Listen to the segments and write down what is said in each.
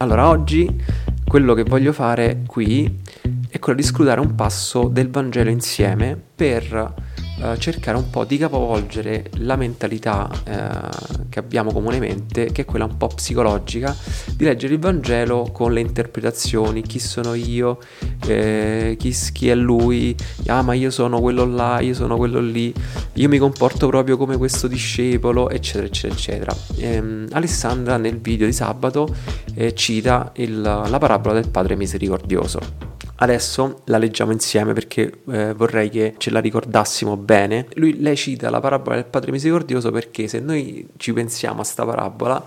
Allora, oggi quello che voglio fare qui è quello di scrutare un passo del Vangelo insieme per eh, cercare un po' di capovolgere la mentalità eh, che abbiamo comunemente, che è quella un po' psicologica, di leggere il Vangelo con le interpretazioni, chi sono io, eh, chi, chi, è lui, ah ma io sono quello là, io sono quello lì, io mi comporto proprio come questo discepolo, eccetera, eccetera, eccetera. Ehm, Alessandra nel video di sabato eh, cita il, la parabola del Padre Misericordioso. Adesso la leggiamo insieme perché eh, vorrei che ce la ricordassimo bene. Lui, lei cita la parabola del Padre Misericordioso perché se noi ci pensiamo a sta parabola,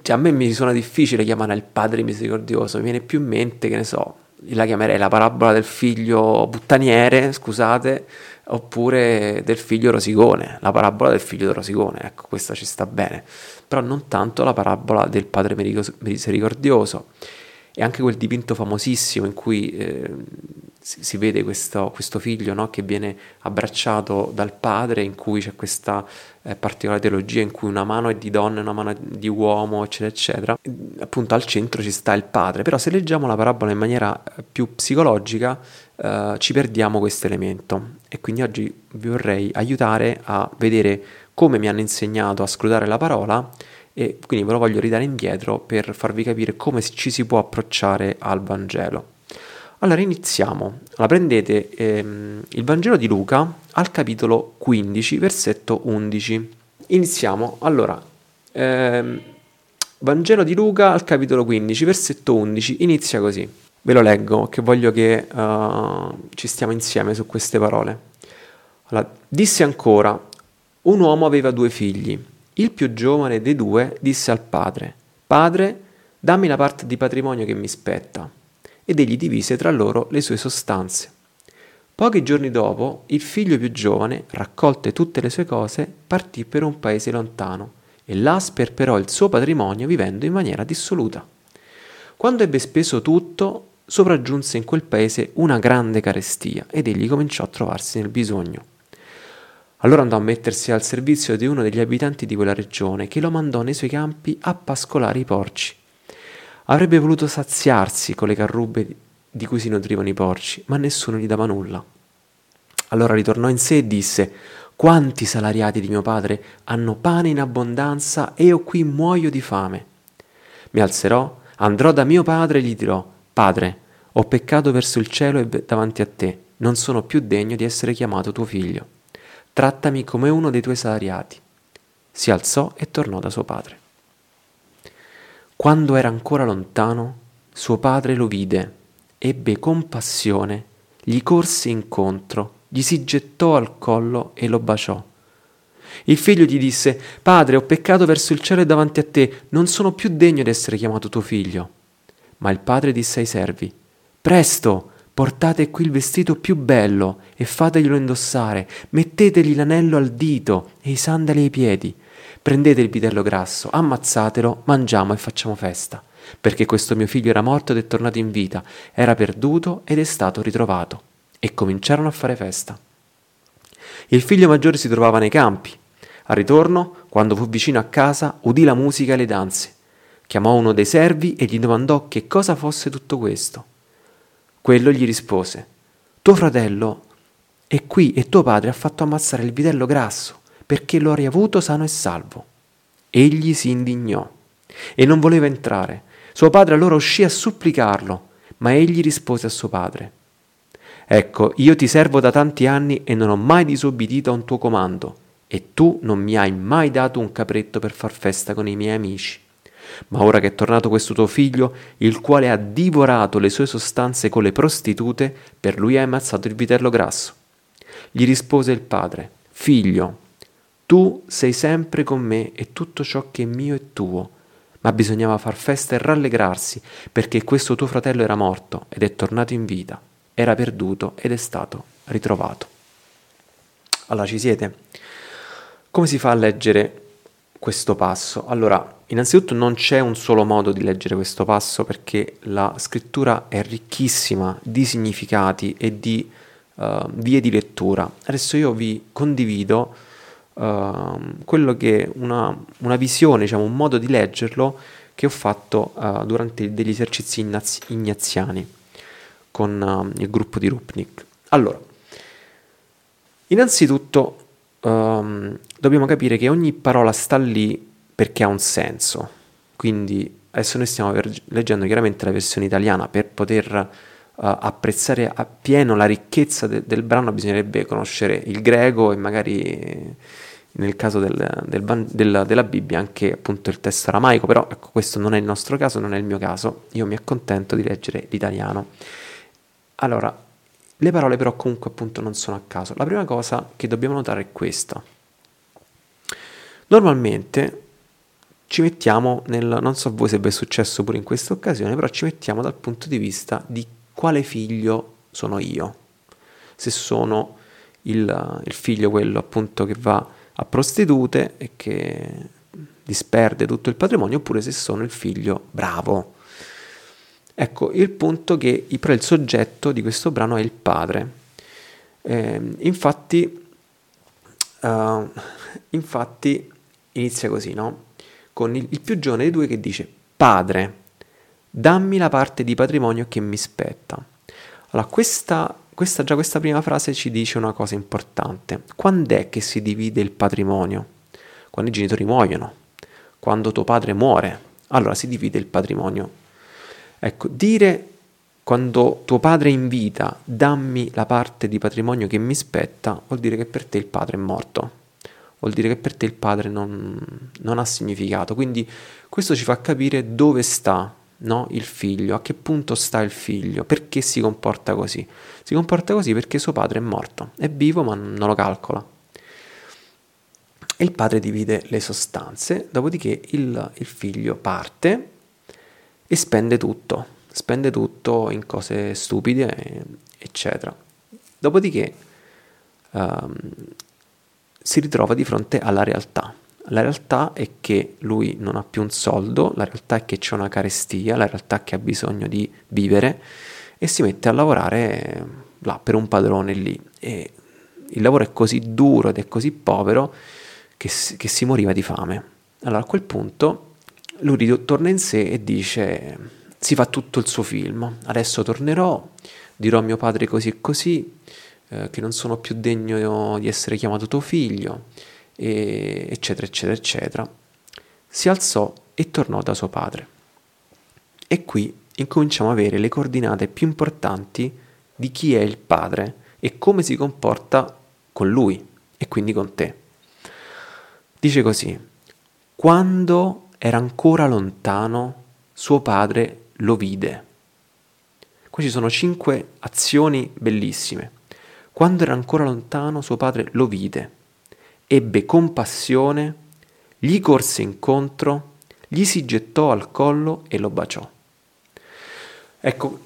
cioè a me mi suona difficile chiamare il Padre Misericordioso, mi viene più in mente, che ne so, la chiamerei la parabola del figlio buttaniere, scusate, oppure del figlio rosicone, la parabola del figlio rosicone, ecco, questa ci sta bene, però non tanto la parabola del Padre Misericordioso e anche quel dipinto famosissimo in cui eh, si, si, vede questo, questo figlio no, che viene abbracciato dal padre, in cui c'è questa eh, particolare teologia in cui una mano è di donna e una mano è di uomo, eccetera, eccetera. Appunto al centro ci sta il padre, però se leggiamo la parabola in maniera eh, più psicologica eh, ci perdiamo questo elemento e quindi oggi vi vorrei aiutare a vedere come mi hanno insegnato a scrutare la parola e quindi ve lo voglio ridare indietro per farvi capire come ci si può approcciare al Vangelo. Allora iniziamo. Allora, prendete ehm, il Vangelo di Luca al capitolo 15, versetto 11. Iniziamo. Allora, ehm, Vangelo di Luca al capitolo 15, versetto 11, inizia così. Ve lo leggo, che voglio che uh, ci stiamo insieme su queste parole. Allora, disse ancora, un uomo aveva due figli. Il più giovane dei due disse al padre, Padre, dammi la parte di patrimonio che mi spetta. Ed egli divise tra loro le sue sostanze. Pochi giorni dopo, il figlio più giovane, raccolte tutte le sue cose, partì per un paese lontano e là sperperò il suo patrimonio vivendo in maniera dissoluta. Quando ebbe speso tutto, sopraggiunse in quel paese una grande carestia ed egli cominciò a trovarsi nel bisogno. Allora andò a mettersi al servizio di uno degli abitanti di quella regione, che lo mandò nei suoi campi a pascolare i porci. Avrebbe voluto saziarsi con le carrubbe di cui si nutrivano i porci, ma nessuno gli dava nulla. Allora ritornò in sé e disse: Quanti salariati di mio padre hanno pane in abbondanza e io qui muoio di fame. Mi alzerò, andrò da mio padre e gli dirò: Padre, ho peccato verso il cielo e davanti a te, non sono più degno di essere chiamato tuo figlio trattami come uno dei tuoi salariati. Si alzò e tornò da suo padre. Quando era ancora lontano, suo padre lo vide, ebbe compassione, gli corse incontro, gli si gettò al collo e lo baciò. Il figlio gli disse, Padre, ho peccato verso il cielo e davanti a te, non sono più degno di essere chiamato tuo figlio. Ma il padre disse ai servi, Presto, Portate qui il vestito più bello e fateglielo indossare, mettetegli l'anello al dito e i sandali ai piedi. Prendete il vitello grasso, ammazzatelo, mangiamo e facciamo festa. Perché questo mio figlio era morto ed è tornato in vita, era perduto ed è stato ritrovato. E cominciarono a fare festa. Il figlio maggiore si trovava nei campi. Al ritorno, quando fu vicino a casa, udì la musica e le danze. Chiamò uno dei servi e gli domandò che cosa fosse tutto questo. Quello gli rispose, Tuo fratello è qui e tuo padre ha fatto ammazzare il vitello grasso, perché lo hai avuto sano e salvo. Egli si indignò e non voleva entrare. Suo padre allora uscì a supplicarlo, ma egli rispose a suo padre, Ecco, io ti servo da tanti anni e non ho mai disobbedito a un tuo comando, e tu non mi hai mai dato un capretto per far festa con i miei amici. Ma ora che è tornato questo tuo figlio, il quale ha divorato le sue sostanze con le prostitute, per lui hai ammazzato il vitello grasso. Gli rispose il padre, Figlio, tu sei sempre con me e tutto ciò che è mio è tuo. Ma bisognava far festa e rallegrarsi, perché questo tuo fratello era morto ed è tornato in vita, era perduto ed è stato ritrovato. Allora ci siete? Come si fa a leggere questo passo? Allora, innanzitutto non c'è un solo modo di leggere questo passo perché la scrittura è ricchissima di significati e di uh, vie di lettura. Adesso io vi condivido uh, quello che una, una visione, diciamo, un modo di leggerlo che ho fatto uh, durante degli esercizi ignaz- ignaziani con uh, il gruppo di Rupnik. Allora, innanzitutto um, dobbiamo capire che ogni parola sta lì perché ha un senso, quindi adesso noi stiamo ver- leggendo chiaramente la versione italiana. Per poter uh, apprezzare appieno la ricchezza de- del brano bisognerebbe conoscere il greco e magari nel caso del, del, del, della Bibbia anche appunto il testo aramaico, però ecco, questo non è il nostro caso, non è il mio caso, io mi accontento di leggere l'italiano. Allora, le parole però comunque appunto non sono a caso. La prima cosa che dobbiamo notare è questa. Normalmente ci mettiamo nel, non so voi se vi è successo pure in questa occasione, però ci mettiamo dal punto di vista di quale figlio sono io. Se sono il, il figlio quello appunto che va a prostitute e che disperde tutto il patrimonio, oppure se sono il figlio bravo. Ecco, il punto che però il soggetto di questo brano è il padre. Eh, infatti, uh, infatti inizia così, no? Con il, il più giovane dei due che dice, padre, dammi la parte di patrimonio che mi spetta. Allora, questa, questa, già questa prima frase ci dice una cosa importante. Quando è che si divide il patrimonio? Quando i genitori muoiono, quando tuo padre muore, allora si divide il patrimonio. Ecco, dire quando tuo padre è in vita, dammi la parte di patrimonio che mi spetta, vuol dire che per te il padre è morto, vuol dire che per te il padre non, non ha significato. Quindi questo ci fa capire dove sta no? il figlio, a che punto sta il figlio, perché si comporta così. Si comporta così perché suo padre è morto, è vivo ma non lo calcola. E il padre divide le sostanze, dopodiché il, il figlio parte e spende tutto, spende tutto in cose stupide, eccetera. Dopodiché um, si ritrova di fronte alla realtà la realtà è che lui non ha più un soldo, la realtà è che c'è una carestia, la realtà è che ha bisogno di vivere e si mette a lavorare là per un padrone lì. E il lavoro è così duro ed è così povero che si, che si moriva di fame. Allora a quel punto lui torna in sé e dice si fa tutto il suo film, adesso tornerò, dirò a mio padre così e così, eh, che non sono più degno di essere chiamato tuo figlio e eccetera, eccetera, eccetera, si alzò e tornò da suo padre. E qui incominciamo a avere le coordinate più importanti di chi è il padre e come si comporta con lui e quindi con te. Dice così, quando era ancora lontano, suo padre lo vide. Ci sono cinque azioni bellissime. Quando era ancora lontano, suo padre lo vide ebbe compassione, gli corse incontro, gli si gettò al collo e lo baciò. Ecco,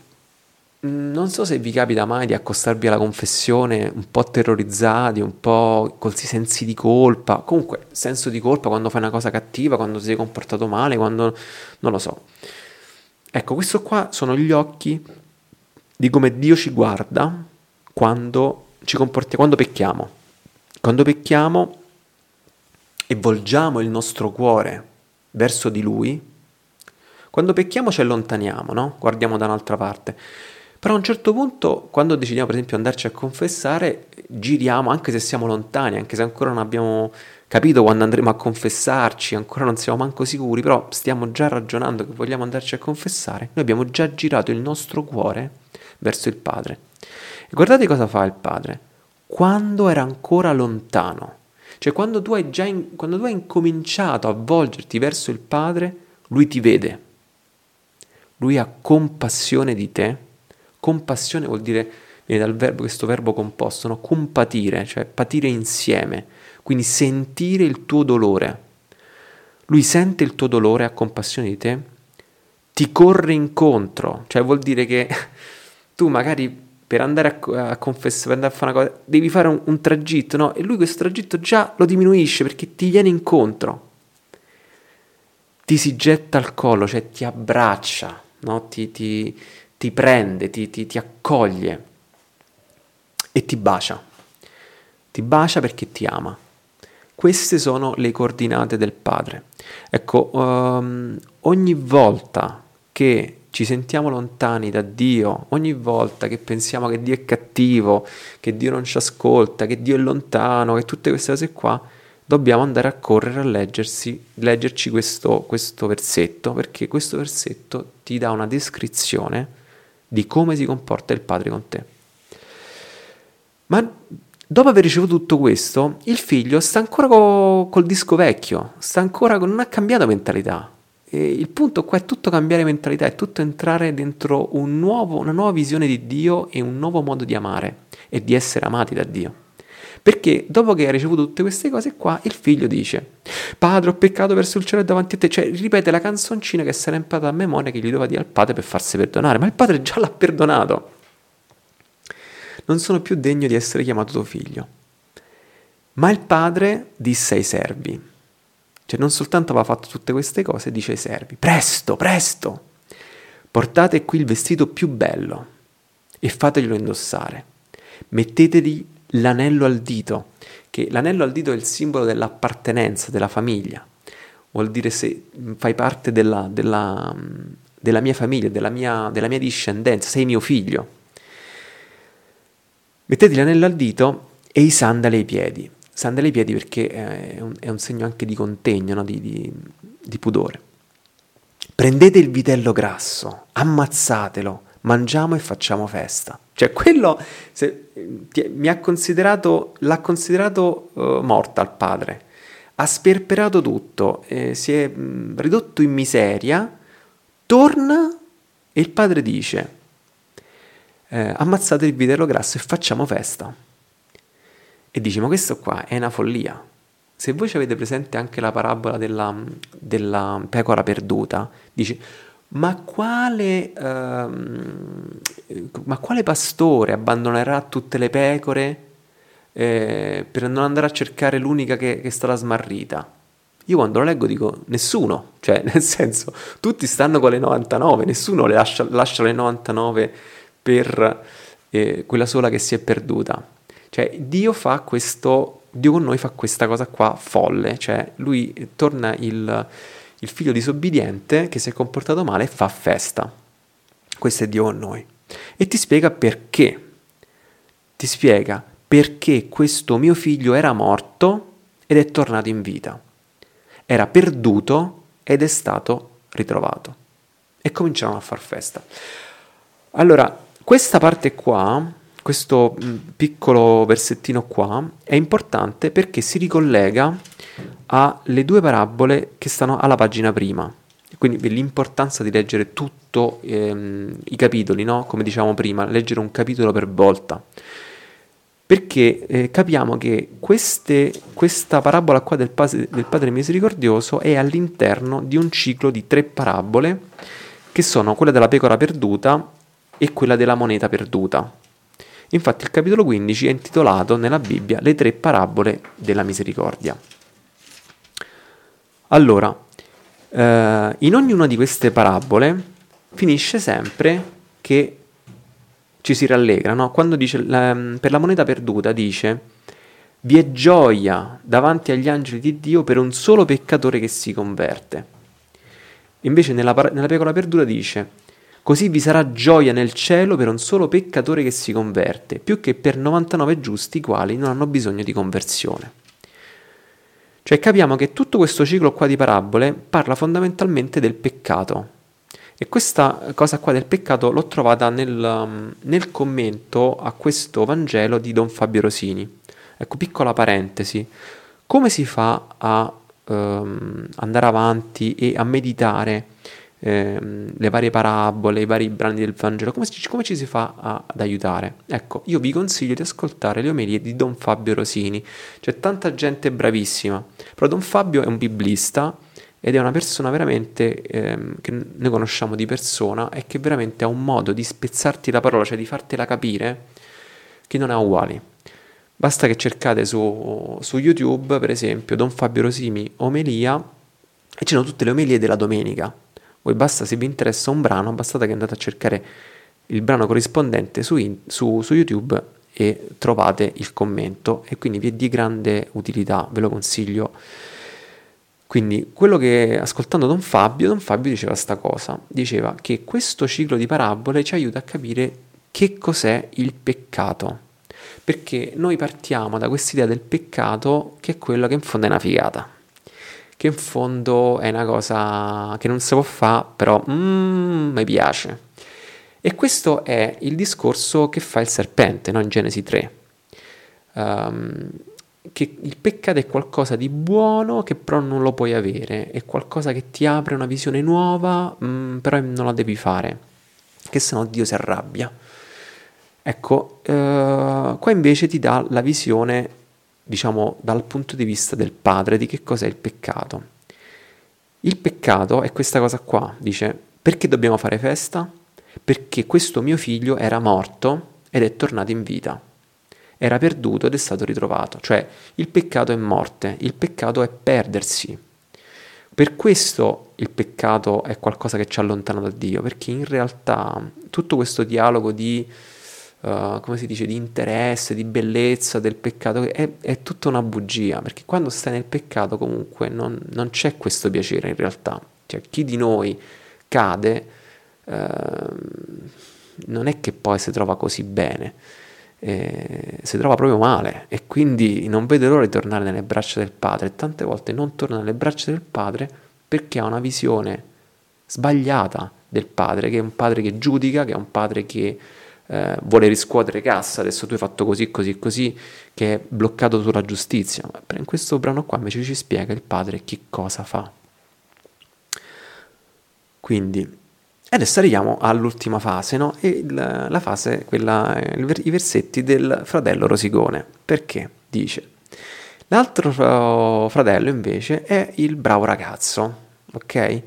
non so se vi capita mai di accostarvi alla confessione un po' terrorizzati, un po' con sensi di colpa, comunque senso di colpa quando fai una cosa cattiva, quando ti sei comportato male, quando non lo so. Ecco, questo qua sono gli occhi di come Dio ci guarda quando ci comportiamo, quando pecchiamo. Quando pecchiamo e volgiamo il nostro cuore verso di Lui, quando pecchiamo ci allontaniamo, no? Guardiamo da un'altra parte. Però a un certo punto, quando decidiamo per esempio andarci a confessare, giriamo, anche se siamo lontani, anche se ancora non abbiamo capito quando andremo a confessarci, ancora non siamo manco sicuri, però stiamo già ragionando che vogliamo andarci a confessare, noi abbiamo già girato il nostro cuore verso il Padre. E guardate cosa fa il Padre quando era ancora lontano. Cioè quando tu hai già in, quando tu hai incominciato a volgerti verso il Padre, lui ti vede. Lui ha compassione di te. Compassione vuol dire viene dal verbo questo verbo composto, no? compatire, cioè patire insieme, quindi sentire il tuo dolore. Lui sente il tuo dolore, ha compassione di te, ti corre incontro, cioè vuol dire che tu magari per andare a, a confessare, per andare a fare una cosa, devi fare un, un tragitto, no? E lui questo tragitto già lo diminuisce perché ti viene incontro. Ti si getta al collo, cioè ti abbraccia, no? ti, ti, ti, prende, ti, ti, ti accoglie e ti bacia. Ti bacia perché ti ama. Queste sono le coordinate del padre. Ecco, um, ogni volta che ci sentiamo lontani da Dio, ogni volta che pensiamo che Dio è cattivo, che Dio non ci ascolta, che Dio è lontano, che tutte queste cose qua, dobbiamo andare a correre a leggersi, leggerci questo, questo versetto, perché questo versetto ti dà una descrizione di come si comporta il Padre con te. Ma dopo aver ricevuto tutto questo, il figlio sta ancora co- col disco vecchio, sta ancora con, non ha cambiato mentalità. E il punto qua è tutto cambiare mentalità, è tutto entrare dentro un nuovo, una nuova visione di Dio e un nuovo modo di amare e di essere amati da Dio. Perché dopo che ha ricevuto tutte queste cose qua, il figlio dice, padre ho peccato verso il cielo e davanti a te, cioè ripete la canzoncina che si era imparata a memoria che gli doveva dire al padre per farsi perdonare, ma il padre già l'ha perdonato. Non sono più degno di essere chiamato tuo figlio. Ma il padre disse ai servi, cioè non soltanto aveva fatto tutte queste cose, dice ai servi, presto, presto, portate qui il vestito più bello e fateglielo indossare. Mettetegli l'anello al dito, che l'anello al dito è il simbolo dell'appartenenza, della famiglia. Vuol dire se fai parte della, della, della mia famiglia, della mia, della mia discendenza, sei mio figlio. Mettete l'anello al dito e i sandali ai piedi sandali ai piedi perché è un, è un segno anche di contegno, no? di, di, di pudore. Prendete il vitello grasso, ammazzatelo, mangiamo e facciamo festa. Cioè quello se, ti, mi ha considerato, l'ha considerato uh, morta al padre, ha sperperato tutto, eh, si è mh, mm, ridotto in miseria, torna e il padre dice eh, ammazzate il vitello grasso e facciamo festa. E dici, ma questo qua è una follia. Se voi ci avete presente anche la parabola della, della pecora perduta, dici, ma quale, uh, ma quale pastore abbandonerà tutte le pecore eh, per non andare a cercare l'unica che, che è stata smarrita? Io quando lo leggo dico nessuno, cioè nel senso tutti stanno con le 99, nessuno le lascia, lascia le 99 per eh, quella sola che si è perduta. Cioè Dio fa questo, Dio con noi fa questa cosa qua folle, cioè lui torna il, il figlio disobbediente che si è comportato male fa festa. Questo è Dio con noi. E ti spiega perché. Ti spiega perché questo mio figlio era morto ed è tornato in vita. Era perduto ed è stato ritrovato. E cominciarono a far festa. Allora, questa parte qua questo piccolo versettino qua è importante perché si ricollega alle due parabole che stanno alla pagina prima. Quindi l'importanza di leggere tutti ehm, i capitoli, no? come diciamo prima, leggere un capitolo per volta. Perché eh, capiamo che queste, questa parabola qua del, del Padre Misericordioso è all'interno di un ciclo di tre parabole che sono quella della pecora perduta e quella della moneta perduta. Infatti il capitolo 15 è intitolato nella Bibbia Le tre parabole della misericordia. Allora, eh, in ognuna di queste parabole finisce sempre che ci si rallegra, no? Quando dice la, per la moneta perduta dice vi è gioia davanti agli angeli di Dio per un solo peccatore che si converte. Invece nella, nella pecora perduta dice Così vi sarà gioia nel cielo per un solo peccatore che si converte, più che per 99 giusti i quali non hanno bisogno di conversione. Cioè capiamo che tutto questo ciclo qua di parabole parla fondamentalmente del peccato. E questa cosa qua del peccato l'ho trovata nel, nel commento a questo Vangelo di Don Fabio Rosini. Ecco, piccola parentesi. Come si fa a um, andare avanti e a meditare ehm, le varie parabole, i vari brani del Vangelo, come, ci, come ci si fa a, ad aiutare? Ecco, io vi consiglio di ascoltare le omelie di Don Fabio Rosini, c'è tanta gente bravissima, però Don Fabio è un biblista ed è una persona veramente ehm, che noi conosciamo di persona e che veramente ha un modo di spezzarti la parola, cioè di fartela capire, che non ha uguali. Basta che cercate su, su YouTube, per esempio, Don Fabio Rosini omelia e ci sono tutte le omelie della domenica. Voi basta, se vi interessa un brano, bastate che andate a cercare il brano corrispondente su, in, su, su YouTube e trovate il commento. E quindi vi è di grande utilità, ve lo consiglio. Quindi quello che ascoltando Don Fabio, Don Fabio diceva questa cosa, diceva che questo ciclo di parabole ci aiuta a capire che cos'è il peccato. Perché noi partiamo da quest'idea del peccato che è quello che in fondo è una figata, che in fondo è una cosa che non si può fare, però mm, mi piace. E questo è il discorso che fa il serpente no? in Genesi 3. Um, ehm, che il peccato è qualcosa di buono che però non lo puoi avere, è qualcosa che ti apre una visione nuova, mm, però non la devi fare, che se no Dio si arrabbia. Ecco, eh, qua invece ti dà la visione, diciamo, dal punto di vista del padre di che cos'è il peccato. Il peccato è questa cosa qua, dice, perché dobbiamo fare festa? Perché questo mio figlio era morto ed è tornato in vita. Era perduto ed è stato ritrovato. Cioè, il peccato è morte, il peccato è perdersi. Per questo il peccato è qualcosa che ci allontana da Dio, perché in realtà tutto questo dialogo di uh, come si dice, di interesse, di bellezza del peccato, è, è, tutta una bugia, perché quando stai nel peccato comunque non, non c'è questo piacere in realtà. Cioè, chi di noi cade uh, non è che poi si trova così bene, eh, si trova proprio male e quindi non vede l'ora di tornare nelle braccia del padre e tante volte non torna nelle braccia del padre perché ha una visione sbagliata del padre, che è un padre che giudica, che è un padre che eh, vuole riscuotere cassa, adesso tu hai fatto così, così, così, che è bloccato sulla giustizia. Ma in questo brano qua invece ci spiega il padre che cosa fa. Quindi, adesso arriviamo all'ultima fase, no? Il, la fase, quella, i versetti del fratello Rosigone. Perché? Dice, l'altro fratello invece è il bravo ragazzo, ok?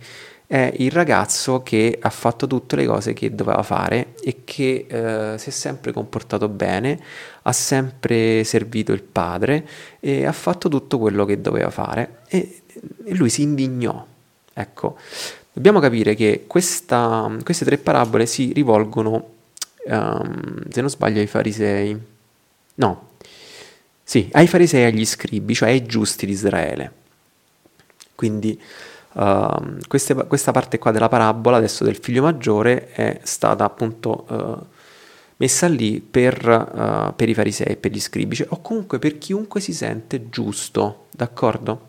È il ragazzo che ha fatto tutte le cose che doveva fare e che eh, si è sempre comportato bene, ha sempre servito il padre e ha fatto tutto quello che doveva fare e, e lui si indignò. Ecco, dobbiamo capire che questa, queste tre parabole si rivolgono, um, se non sbaglio, ai farisei. No, sì, ai farisei e agli scribi, cioè ai giusti di Israele. Quindi Uh, queste, questa parte qua della parabola adesso del figlio maggiore è stata appunto uh, messa lì per, uh, per, i farisei, per gli scribi, cioè, o comunque per chiunque si sente giusto, d'accordo?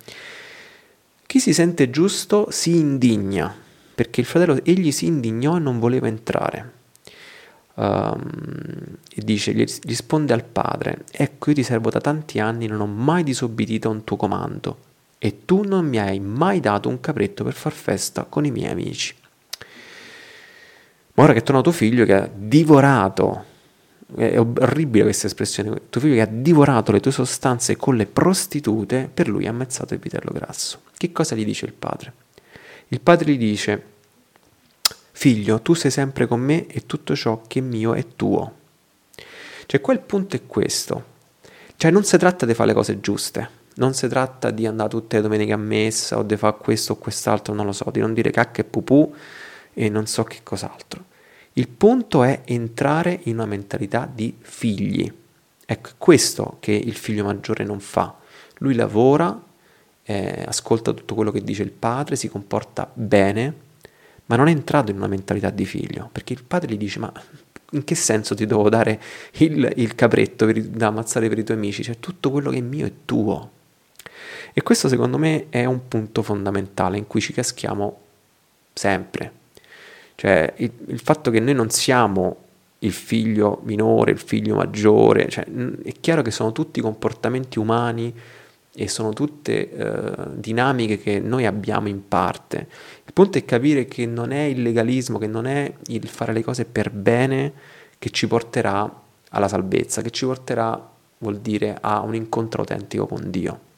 Chi si sente giusto si indigna, perché il fratello egli si indignò e non voleva entrare. Um, e dice, gli risponde al padre, ecco io ti servo da tanti anni, non ho mai disobbedito a un tuo comando e tu non mi hai mai dato un capretto per far festa con i miei amici. Ma ora che è tornato tuo figlio che ha divorato, è orribile questa espressione, tuo figlio che ha divorato le tue sostanze con le prostitute, per lui ha ammazzato il vitello grasso. Che cosa gli dice il padre? Il padre gli dice, figlio, tu sei sempre con me e tutto ciò che è mio è tuo. Cioè qua il punto è questo, cioè non si tratta di fare le cose giuste, non si tratta di andare tutte le domeniche a messa o di fare questo o quest'altro, non lo so, di non dire cacca e pupù e non so che cos'altro. Il punto è entrare in una mentalità di figli. Ecco, questo che il figlio maggiore non fa. Lui lavora, eh, ascolta tutto quello che dice il padre, si comporta bene, ma non è entrato in una mentalità di figlio, perché il padre gli dice, ma in che senso ti devo dare il, il capretto per, da ammazzare per i tuoi amici? Cioè tutto quello che è mio è tuo. E questo secondo me è un punto fondamentale in cui ci caschiamo sempre. Cioè il, il fatto che noi non siamo il figlio minore, il figlio maggiore, cioè, è chiaro che sono tutti comportamenti umani e sono tutte eh, dinamiche che noi abbiamo in parte. Il punto è capire che non è il legalismo, che non è il fare le cose per bene che ci porterà alla salvezza, che ci porterà, vuol dire, a un incontro autentico con Dio.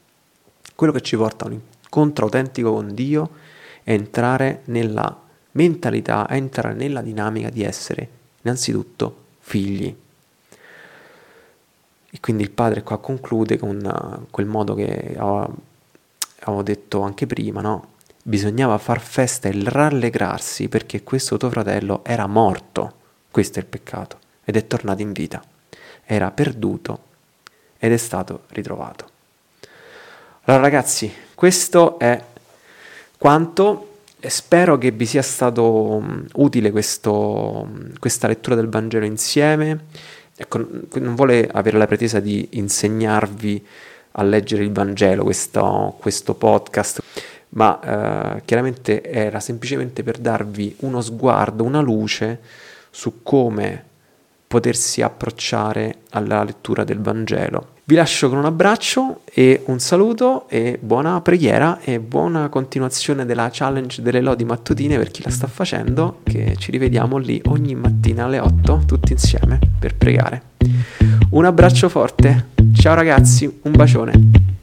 Quello che ci porta a un incontro autentico con Dio è entrare nella mentalità, è entrare nella dinamica di essere innanzitutto figli. E quindi il padre qua conclude con uh, quel modo che avevo detto anche prima, no? Bisognava far festa e rallegrarsi perché questo tuo fratello era morto, questo è il peccato, ed è tornato in vita. Era perduto ed è stato ritrovato. Allora ragazzi, questo è quanto spero che vi sia stato utile questo, questa lettura del Vangelo insieme. Ecco, non vuole avere la pretesa di insegnarvi a leggere il Vangelo questo, questo podcast, ma eh, chiaramente era semplicemente per darvi uno sguardo, una luce su come potersi approcciare alla lettura del Vangelo. Vi lascio con un abbraccio e un saluto e buona preghiera e buona continuazione della challenge delle lodi mattutine per chi la sta facendo, che ci rivediamo lì ogni mattina alle 8 tutti insieme per pregare. Un abbraccio forte, ciao ragazzi, un bacione.